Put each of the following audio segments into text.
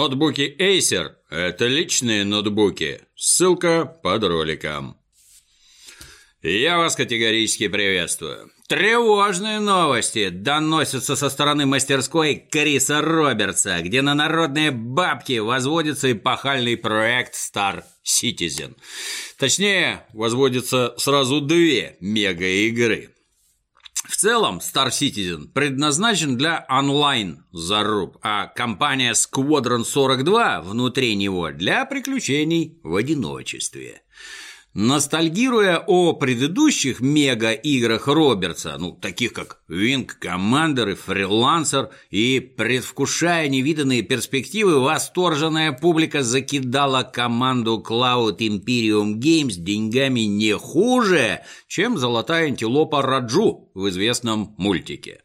Ноутбуки Acer – это личные ноутбуки. Ссылка под роликом. Я вас категорически приветствую. Тревожные новости доносятся со стороны мастерской Криса Робертса, где на народные бабки возводится эпохальный проект Star Citizen. Точнее, возводится сразу две мега-игры. В целом, Star Citizen предназначен для онлайн-заруб, а компания Squadron 42 внутри него для приключений в одиночестве. Ностальгируя о предыдущих мега-играх Робертса, ну, таких как Wing Commander и Freelancer, и предвкушая невиданные перспективы, восторженная публика закидала команду Cloud Imperium Games деньгами не хуже, чем золотая антилопа Раджу в известном мультике.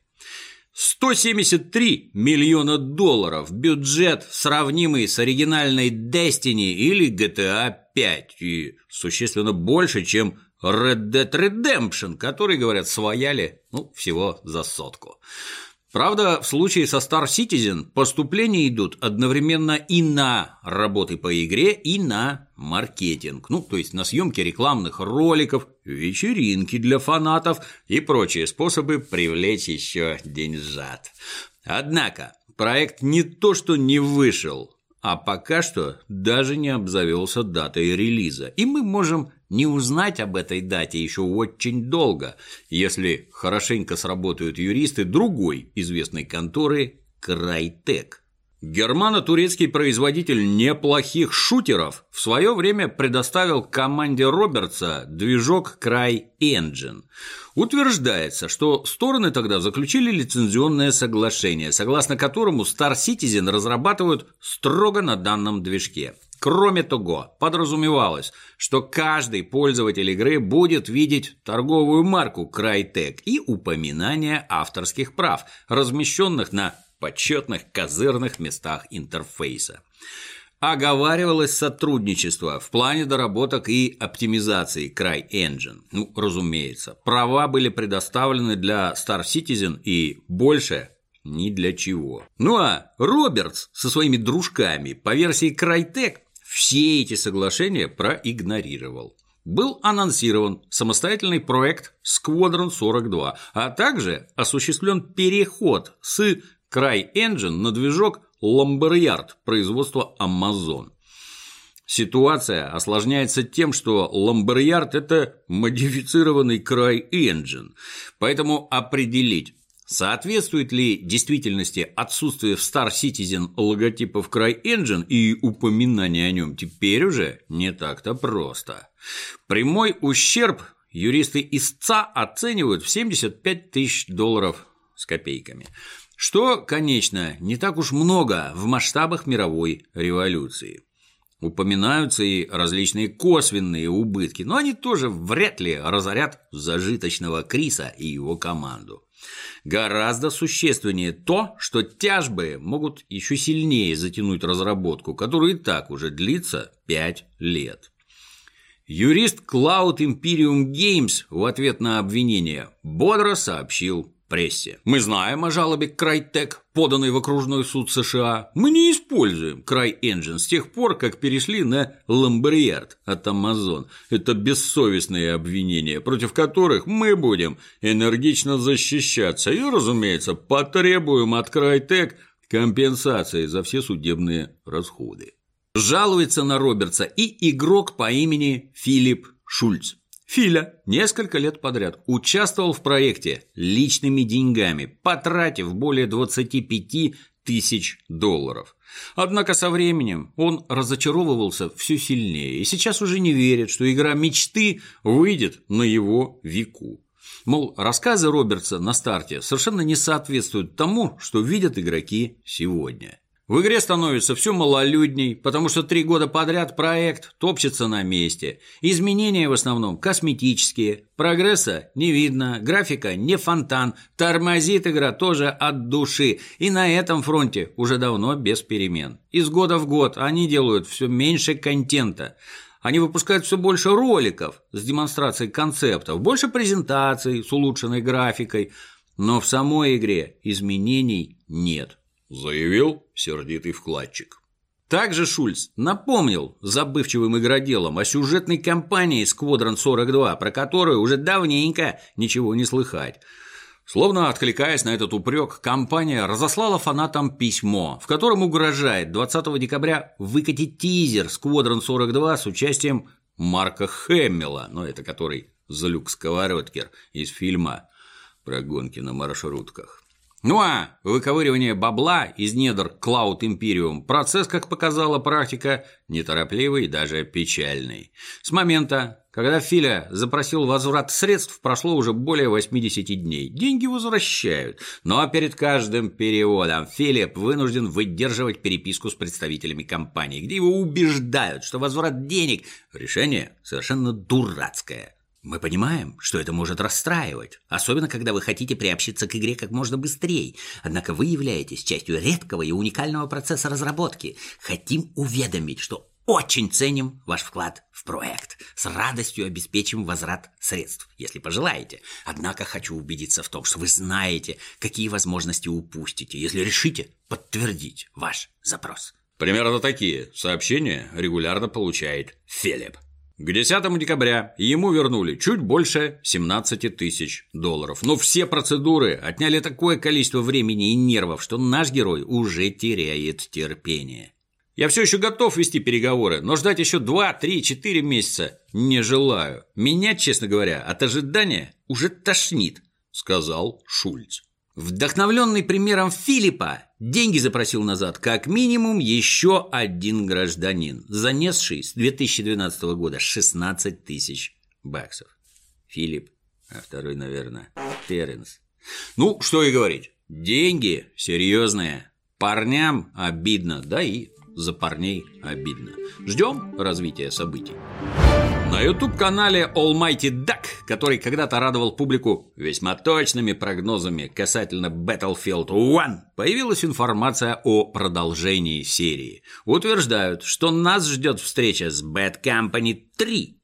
173 миллиона долларов – бюджет, сравнимый с оригинальной Destiny или GTA 5, и существенно больше, чем Red Dead Redemption, который, говорят, свояли, ну, всего за сотку. Правда, в случае со Star Citizen поступления идут одновременно и на работы по игре, и на маркетинг, ну, то есть на съемки рекламных роликов, вечеринки для фанатов и прочие способы привлечь еще деньжат. Однако, проект не то что не вышел, а пока что даже не обзавелся датой релиза. И мы можем не узнать об этой дате еще очень долго, если хорошенько сработают юристы другой известной конторы Крайтек. Германо-турецкий производитель неплохих шутеров в свое время предоставил команде Робертса движок Cry Engine. Утверждается, что стороны тогда заключили лицензионное соглашение, согласно которому Star Citizen разрабатывают строго на данном движке. Кроме того, подразумевалось, что каждый пользователь игры будет видеть торговую марку Crytek и упоминание авторских прав, размещенных на почетных козырных местах интерфейса. Оговаривалось сотрудничество в плане доработок и оптимизации CryEngine. Ну, разумеется, права были предоставлены для Star Citizen и больше ни для чего. Ну а Робертс со своими дружками по версии Crytek все эти соглашения проигнорировал был анонсирован самостоятельный проект Squadron 42, а также осуществлен переход с CryEngine на движок Lumberyard производства Amazon. Ситуация осложняется тем, что Lumberyard – это модифицированный CryEngine, поэтому определить, Соответствует ли действительности отсутствие в Star Citizen логотипов CryEngine и упоминание о нем теперь уже не так-то просто? Прямой ущерб юристы истца оценивают в 75 тысяч долларов с копейками. Что, конечно, не так уж много в масштабах мировой революции. Упоминаются и различные косвенные убытки, но они тоже вряд ли разорят зажиточного Криса и его команду. Гораздо существеннее то, что тяжбы могут еще сильнее затянуть разработку, которая и так уже длится 5 лет. Юрист Cloud Imperium Games в ответ на обвинение бодро сообщил прессе. Мы знаем о жалобе Крайтек, поданной в окружной суд США. Мы не используем CryEngine с тех пор, как перешли на Ламбриард от Amazon. Это бессовестные обвинения, против которых мы будем энергично защищаться и, разумеется, потребуем от Крайтек компенсации за все судебные расходы. Жалуется на Робертса и игрок по имени Филипп Шульц. Филя несколько лет подряд участвовал в проекте личными деньгами, потратив более 25 тысяч долларов. Однако со временем он разочаровывался все сильнее и сейчас уже не верит, что игра мечты выйдет на его веку. Мол, рассказы Робертса на старте совершенно не соответствуют тому, что видят игроки сегодня. В игре становится все малолюдней, потому что три года подряд проект топчется на месте. Изменения в основном косметические, прогресса не видно, графика не фонтан, тормозит игра тоже от души. И на этом фронте уже давно без перемен. Из года в год они делают все меньше контента. Они выпускают все больше роликов с демонстрацией концептов, больше презентаций с улучшенной графикой, но в самой игре изменений нет заявил сердитый вкладчик. Также Шульц напомнил забывчивым игроделам о сюжетной кампании «Сквадрон 42», про которую уже давненько ничего не слыхать. Словно откликаясь на этот упрек, компания разослала фанатам письмо, в котором угрожает 20 декабря выкатить тизер «Сквадрон 42» с участием Марка Хэммела, ну это который Злюк Сковородкер из фильма про гонки на маршрутках. Ну а выковыривание бабла из недр Cloud Imperium – процесс, как показала практика, неторопливый и даже печальный. С момента, когда Филя запросил возврат средств, прошло уже более 80 дней. Деньги возвращают, но перед каждым переводом Филипп вынужден выдерживать переписку с представителями компании, где его убеждают, что возврат денег – решение совершенно дурацкое. Мы понимаем, что это может расстраивать, особенно когда вы хотите приобщиться к игре как можно быстрее. Однако вы являетесь частью редкого и уникального процесса разработки. Хотим уведомить, что очень ценим ваш вклад в проект. С радостью обеспечим возврат средств, если пожелаете. Однако хочу убедиться в том, что вы знаете, какие возможности упустите, если решите подтвердить ваш запрос. Примерно такие сообщения регулярно получает Филипп. К 10 декабря ему вернули чуть больше 17 тысяч долларов. Но все процедуры отняли такое количество времени и нервов, что наш герой уже теряет терпение. Я все еще готов вести переговоры, но ждать еще 2, 3, 4 месяца не желаю. Меня, честно говоря, от ожидания уже тошнит, сказал Шульц. Вдохновленный примером Филиппа, деньги запросил назад как минимум еще один гражданин, занесший с 2012 года 16 тысяч баксов. Филипп, а второй, наверное, Теренс. Ну, что и говорить, деньги серьезные. Парням обидно, да и за парней обидно. Ждем развития событий. На YouTube-канале Almighty Duck, который когда-то радовал публику весьма точными прогнозами касательно Battlefield 1, появилась информация о продолжении серии. Утверждают, что нас ждет встреча с Bad Company 3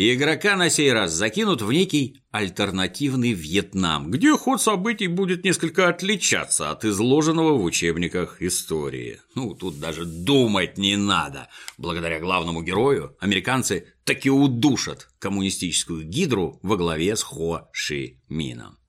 и игрока на сей раз закинут в некий альтернативный Вьетнам, где ход событий будет несколько отличаться от изложенного в учебниках истории. Ну, тут даже думать не надо. Благодаря главному герою американцы таки удушат коммунистическую гидру во главе с Хо Ши Мином.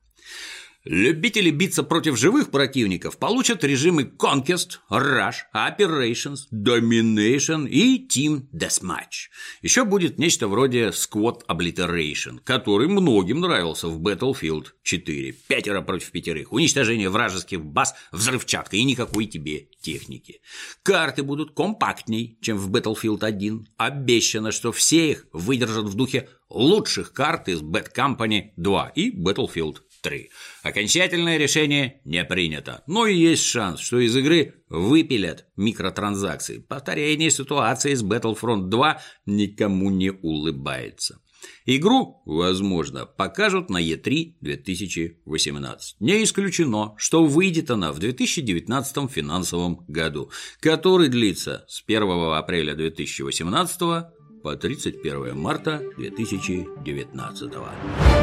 Любители биться против живых противников получат режимы Conquest, Rush, Operations, Domination и Team Deathmatch. Еще будет нечто вроде Squad Obliteration, который многим нравился в Battlefield 4. Пятеро против пятерых, уничтожение вражеских баз, взрывчатка и никакой тебе техники. Карты будут компактней, чем в Battlefield 1. Обещано, что все их выдержат в духе лучших карт из Bad Company 2 и Battlefield 3. Окончательное решение не принято, но и есть шанс, что из игры выпилят микротранзакции. Повторение ситуации с Battlefront 2 никому не улыбается. Игру, возможно, покажут на E3 2018. Не исключено, что выйдет она в 2019 финансовом году, который длится с 1 апреля 2018 по 31 марта 2019.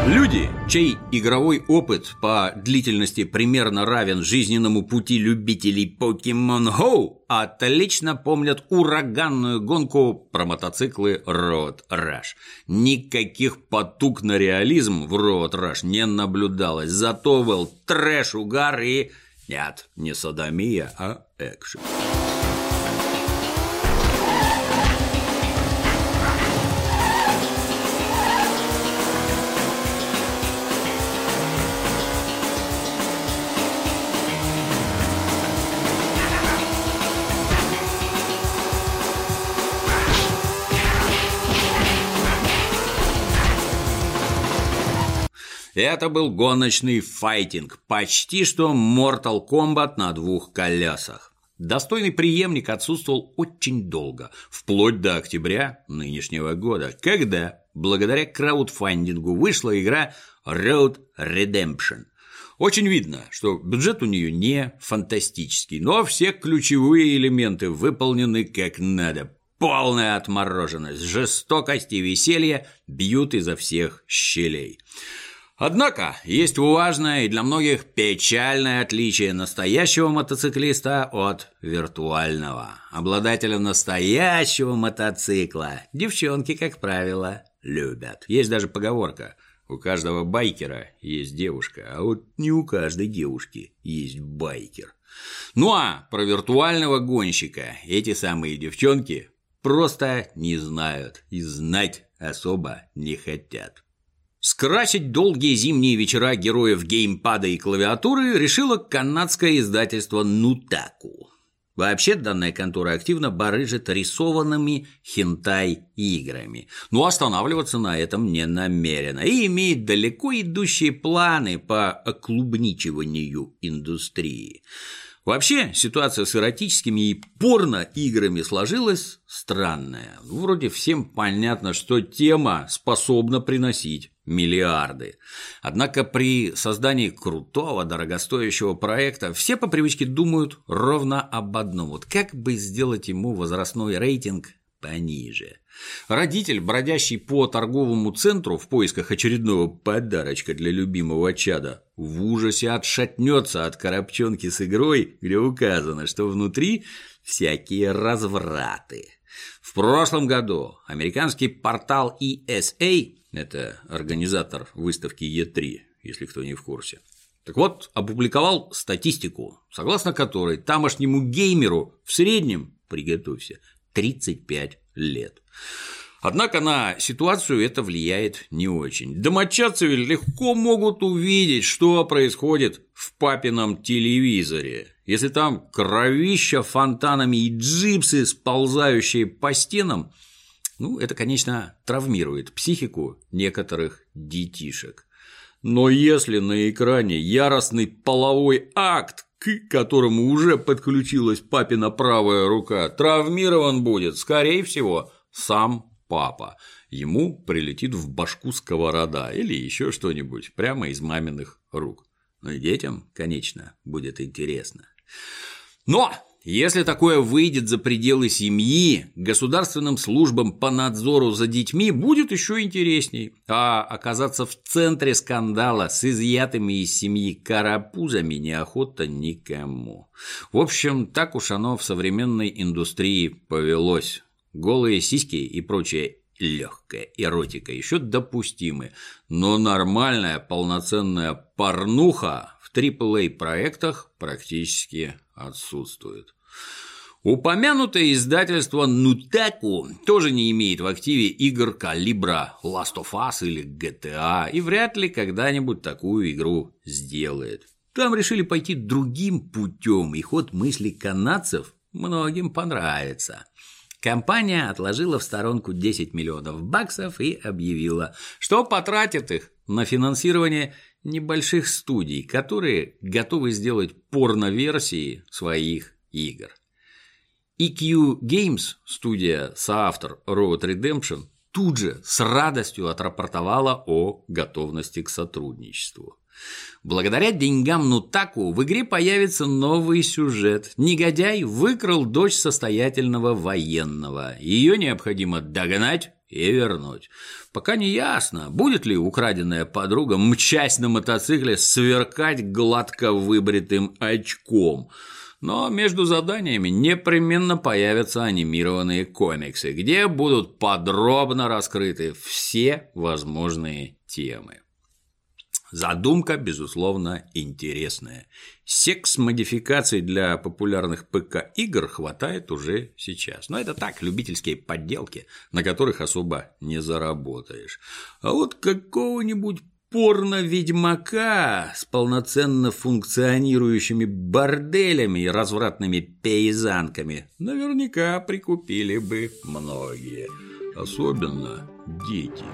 Люди, чей игровой опыт по длительности примерно равен жизненному пути любителей Pokemon Go, отлично помнят ураганную гонку про мотоциклы Road Rush. Никаких потуг на реализм в Road Rush не наблюдалось, зато был трэш, угар и... Нет, не садомия, а экшен. Это был гоночный файтинг, почти что Mortal Kombat на двух колесах. Достойный преемник отсутствовал очень долго, вплоть до октября нынешнего года, когда, благодаря краудфандингу, вышла игра Road Redemption. Очень видно, что бюджет у нее не фантастический, но все ключевые элементы выполнены как надо. Полная отмороженность, жестокость и веселье бьют изо всех щелей. Однако есть важное и для многих печальное отличие настоящего мотоциклиста от виртуального. Обладателя настоящего мотоцикла девчонки, как правило, любят. Есть даже поговорка «У каждого байкера есть девушка, а вот не у каждой девушки есть байкер». Ну а про виртуального гонщика эти самые девчонки просто не знают и знать особо не хотят. Скрасить долгие зимние вечера героев геймпада и клавиатуры решило канадское издательство «Нутаку». Вообще данная контора активно барыжит рисованными хентай-играми, но останавливаться на этом не намерена и имеет далеко идущие планы по оклубничиванию индустрии. Вообще, ситуация с эротическими и порно-играми сложилась странная. Вроде всем понятно, что тема способна приносить миллиарды. Однако при создании крутого, дорогостоящего проекта все по привычке думают ровно об одном. Вот как бы сделать ему возрастной рейтинг пониже. Родитель, бродящий по торговому центру в поисках очередного подарочка для любимого чада, в ужасе отшатнется от коробчонки с игрой, где указано, что внутри всякие развраты. В прошлом году американский портал ESA, это организатор выставки E3, если кто не в курсе, так вот, опубликовал статистику, согласно которой тамошнему геймеру в среднем, приготовься, 35 лет. Однако на ситуацию это влияет не очень. Домочадцы легко могут увидеть, что происходит в папином телевизоре. Если там кровища фонтанами и джипсы, сползающие по стенам, ну, это, конечно, травмирует психику некоторых детишек. Но если на экране яростный половой акт, к которому уже подключилась папина правая рука, травмирован будет, скорее всего, сам папа. Ему прилетит в башку сковорода или еще что-нибудь прямо из маминых рук. Ну и детям, конечно, будет интересно. Но если такое выйдет за пределы семьи, государственным службам по надзору за детьми будет еще интересней, а оказаться в центре скандала с изъятыми из семьи карапузами неохота никому. В общем, так уж оно в современной индустрии повелось. Голые сиськи и прочая легкая эротика еще допустимы, но нормальная полноценная порнуха в AAA проектах практически отсутствует. Упомянутое издательство Нутеку тоже не имеет в активе игр калибра Last of Us или GTA и вряд ли когда-нибудь такую игру сделает. Там решили пойти другим путем, и ход мысли канадцев многим понравится. Компания отложила в сторонку 10 миллионов баксов и объявила, что потратит их на финансирование небольших студий, которые готовы сделать порно-версии своих игр. EQ Games, студия соавтор Road Redemption, тут же с радостью отрапортовала о готовности к сотрудничеству. Благодаря деньгам Нутаку в игре появится новый сюжет. Негодяй выкрал дочь состоятельного военного. Ее необходимо догнать и вернуть. Пока не ясно, будет ли украденная подруга мчась на мотоцикле сверкать гладко выбритым очком. Но между заданиями непременно появятся анимированные комиксы, где будут подробно раскрыты все возможные темы. Задумка, безусловно, интересная. Секс-модификаций для популярных ПК-игр хватает уже сейчас. Но это так, любительские подделки, на которых особо не заработаешь. А вот какого-нибудь порно-ведьмака с полноценно функционирующими борделями и развратными пейзанками наверняка прикупили бы многие особенно дети.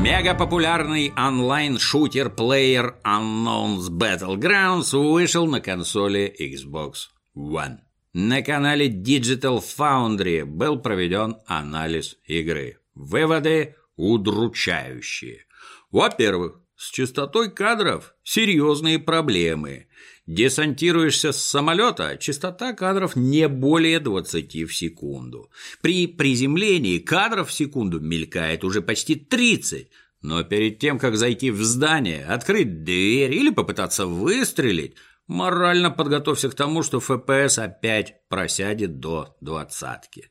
Мегапопулярный онлайн-шутер Player Unknown's Battlegrounds вышел на консоли Xbox One. На канале Digital Foundry был проведен анализ игры. Выводы удручающие. Во-первых, с частотой кадров серьезные проблемы. Десантируешься с самолета, частота кадров не более 20 в секунду. При приземлении кадров в секунду мелькает уже почти 30, Но перед тем, как зайти в здание, открыть дверь или попытаться выстрелить, морально подготовься к тому, что ФПС опять просядет до двадцатки.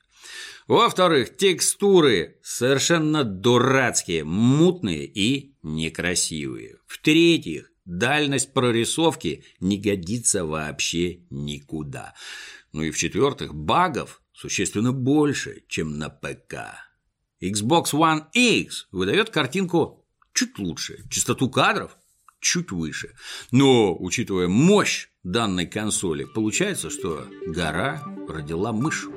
Во-вторых, текстуры совершенно дурацкие, мутные и некрасивые. В-третьих, дальность прорисовки не годится вообще никуда. Ну и в-четвертых, багов существенно больше, чем на ПК. Xbox One X выдает картинку чуть лучше, частоту кадров чуть выше. Но, учитывая мощь данной консоли, получается, что гора родила мышь.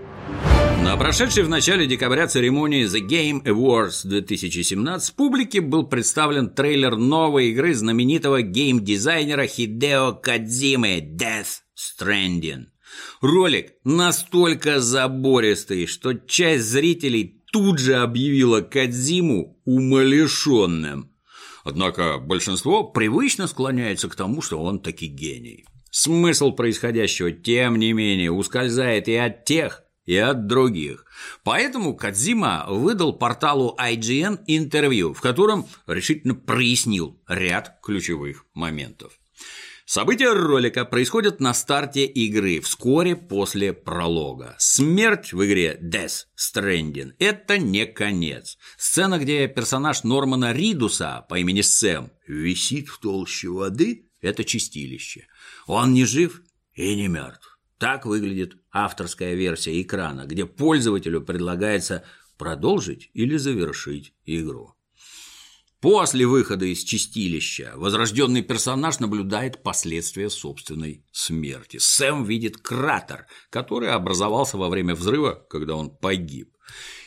На прошедшей в начале декабря церемонии The Game Awards 2017 публике был представлен трейлер новой игры знаменитого гейм-дизайнера Хидео Кадзимы Death Stranding. Ролик настолько забористый, что часть зрителей тут же объявила Кадзиму умалишенным. Однако большинство привычно склоняется к тому, что он таки гений. Смысл происходящего, тем не менее, ускользает и от тех, и от других. Поэтому Кадзима выдал порталу IGN интервью, в котором решительно прояснил ряд ключевых моментов. События ролика происходят на старте игры, вскоре после пролога. Смерть в игре Death Stranding – это не конец. Сцена, где персонаж Нормана Ридуса по имени Сэм висит в толще воды – это чистилище. Он не жив и не мертв. Так выглядит авторская версия экрана, где пользователю предлагается продолжить или завершить игру. После выхода из чистилища возрожденный персонаж наблюдает последствия собственной смерти. Сэм видит кратер, который образовался во время взрыва, когда он погиб.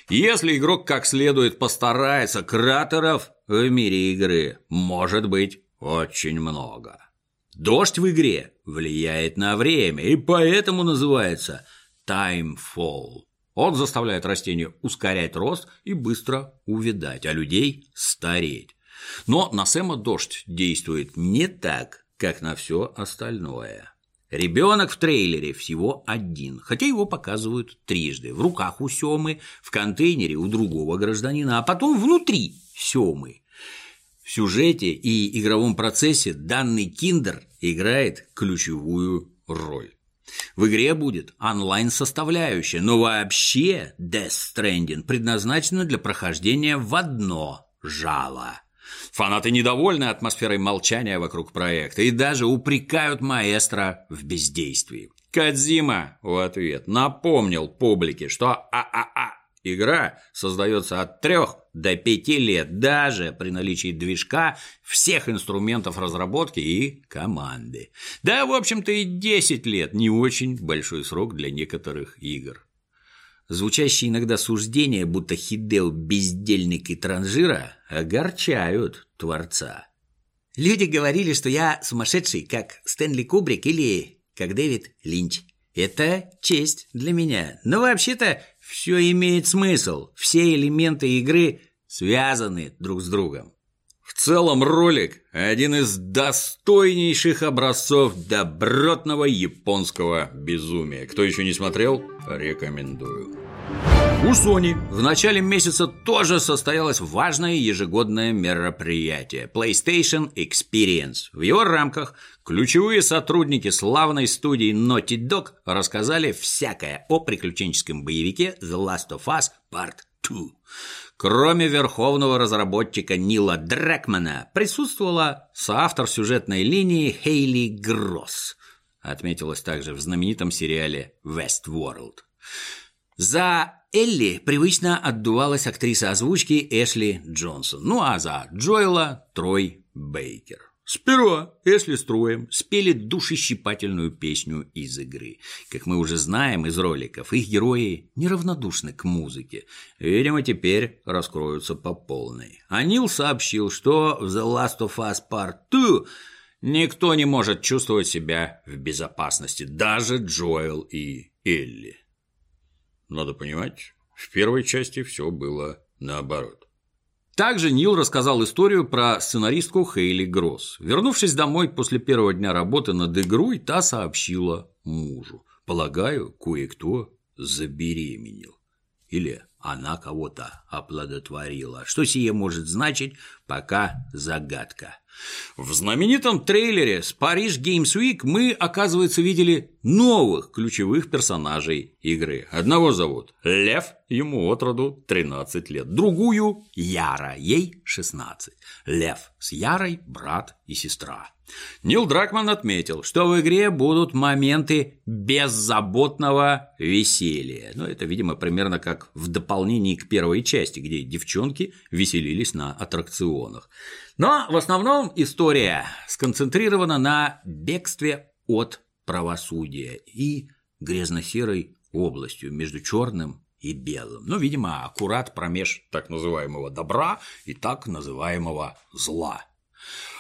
Если игрок как следует постарается, кратеров в мире игры может быть очень много. Дождь в игре влияет на время, и поэтому называется Timefall. Он заставляет растения ускорять рост и быстро увядать, а людей стареть. Но на Сэма дождь действует не так, как на все остальное. Ребенок в трейлере всего один, хотя его показывают трижды. В руках у Семы, в контейнере у другого гражданина, а потом внутри Семы. В сюжете и игровом процессе данный киндер играет ключевую роль. В игре будет онлайн-составляющая, но вообще Death Stranding предназначена для прохождения в одно жало. Фанаты недовольны атмосферой молчания вокруг проекта и даже упрекают маэстро в бездействии. Кадзима в ответ напомнил публике, что ААА Игра создается от 3 до 5 лет, даже при наличии движка, всех инструментов разработки и команды. Да, в общем-то, и 10 лет – не очень большой срок для некоторых игр. Звучащие иногда суждения, будто Хидео бездельник и транжира, огорчают творца. Люди говорили, что я сумасшедший, как Стэнли Кубрик или как Дэвид Линч. Это честь для меня. Но вообще-то все имеет смысл. Все элементы игры связаны друг с другом. В целом ролик – один из достойнейших образцов добротного японского безумия. Кто еще не смотрел, рекомендую. У Sony в начале месяца тоже состоялось важное ежегодное мероприятие – PlayStation Experience. В его рамках ключевые сотрудники славной студии Naughty Dog рассказали всякое о приключенческом боевике The Last of Us Part 2. Кроме верховного разработчика Нила Дрекмана, присутствовала соавтор сюжетной линии Хейли Гросс. Отметилась также в знаменитом сериале Westworld. За Элли привычно отдувалась актриса озвучки Эшли Джонсон, ну а за Джоэла Трой Бейкер. Сперва Эшли с Троем спели душещипательную песню из игры. Как мы уже знаем из роликов, их герои неравнодушны к музыке. Видимо, теперь раскроются по полной. А Нил сообщил, что в The Last of Us Part 2 никто не может чувствовать себя в безопасности, даже Джоэл и Элли. Надо понимать, в первой части все было наоборот. Также Нил рассказал историю про сценаристку Хейли Гросс. Вернувшись домой после первого дня работы над игрой, та сообщила мужу. Полагаю, кое-кто забеременел. Или она кого-то оплодотворила. Что сие может значить, пока загадка. В знаменитом трейлере с Париж Games Week мы, оказывается, видели новых ключевых персонажей игры. Одного зовут Лев, ему от роду 13 лет, другую – Яра, ей 16. Лев с Ярой – брат и сестра. Нил Дракман отметил, что в игре будут моменты беззаботного веселья. Ну, это, видимо, примерно как в дополнении к первой части, где девчонки веселились на аттракционах. Но в основном история сконцентрирована на бегстве от правосудия и грязно-серой областью между черным и белым. Ну, видимо, аккурат промеж так называемого добра и так называемого зла.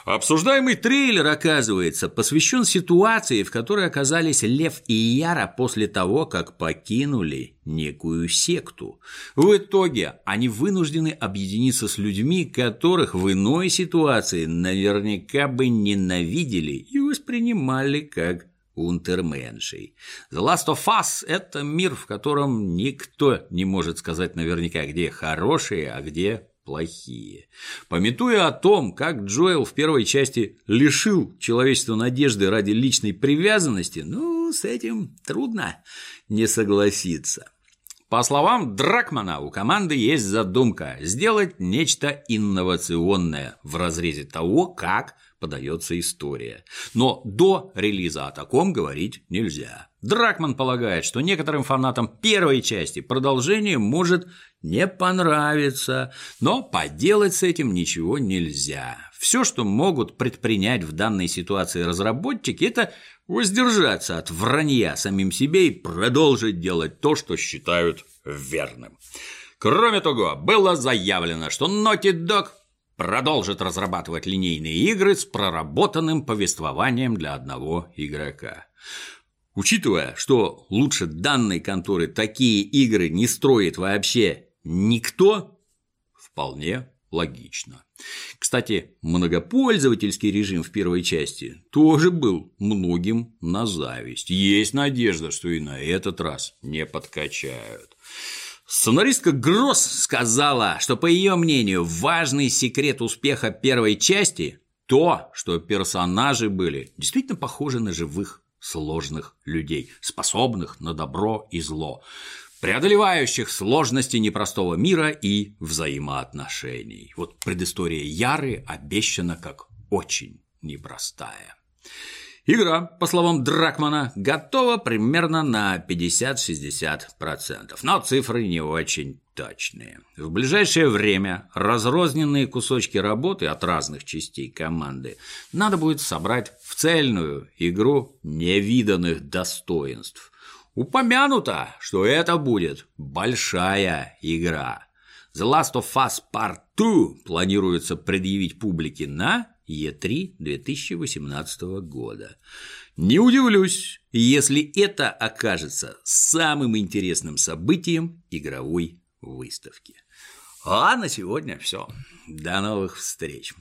Обсуждаемый трейлер, оказывается, посвящен ситуации, в которой оказались Лев и Яра после того, как покинули некую секту. В итоге они вынуждены объединиться с людьми, которых в иной ситуации наверняка бы ненавидели и воспринимали как унтерменшей. The Last of Us – это мир, в котором никто не может сказать наверняка, где хорошие, а где плохие. Пометуя о том, как Джоэл в первой части лишил человечества надежды ради личной привязанности, ну, с этим трудно не согласиться. По словам Дракмана, у команды есть задумка сделать нечто инновационное в разрезе того, как подается история. Но до релиза о таком говорить нельзя. Дракман полагает, что некоторым фанатам первой части продолжение может не понравиться, но поделать с этим ничего нельзя. Все, что могут предпринять в данной ситуации разработчики, это воздержаться от вранья самим себе и продолжить делать то, что считают верным. Кроме того, было заявлено, что Naughty Dog продолжит разрабатывать линейные игры с проработанным повествованием для одного игрока. Учитывая, что лучше данной конторы такие игры не строит вообще никто, вполне логично. Кстати, многопользовательский режим в первой части тоже был многим на зависть. Есть надежда, что и на этот раз не подкачают. Сценаристка Гросс сказала, что, по ее мнению, важный секрет успеха первой части – то, что персонажи были действительно похожи на живых сложных людей, способных на добро и зло преодолевающих сложности непростого мира и взаимоотношений. Вот предыстория Яры обещана как очень непростая. Игра, по словам Дракмана, готова примерно на 50-60%, но цифры не очень точные. В ближайшее время разрозненные кусочки работы от разных частей команды надо будет собрать в цельную игру невиданных достоинств, Упомянуто, что это будет большая игра. The Last of Us Part 2 планируется предъявить публике на E3 2018 года. Не удивлюсь, если это окажется самым интересным событием игровой выставки. А на сегодня все. До новых встреч.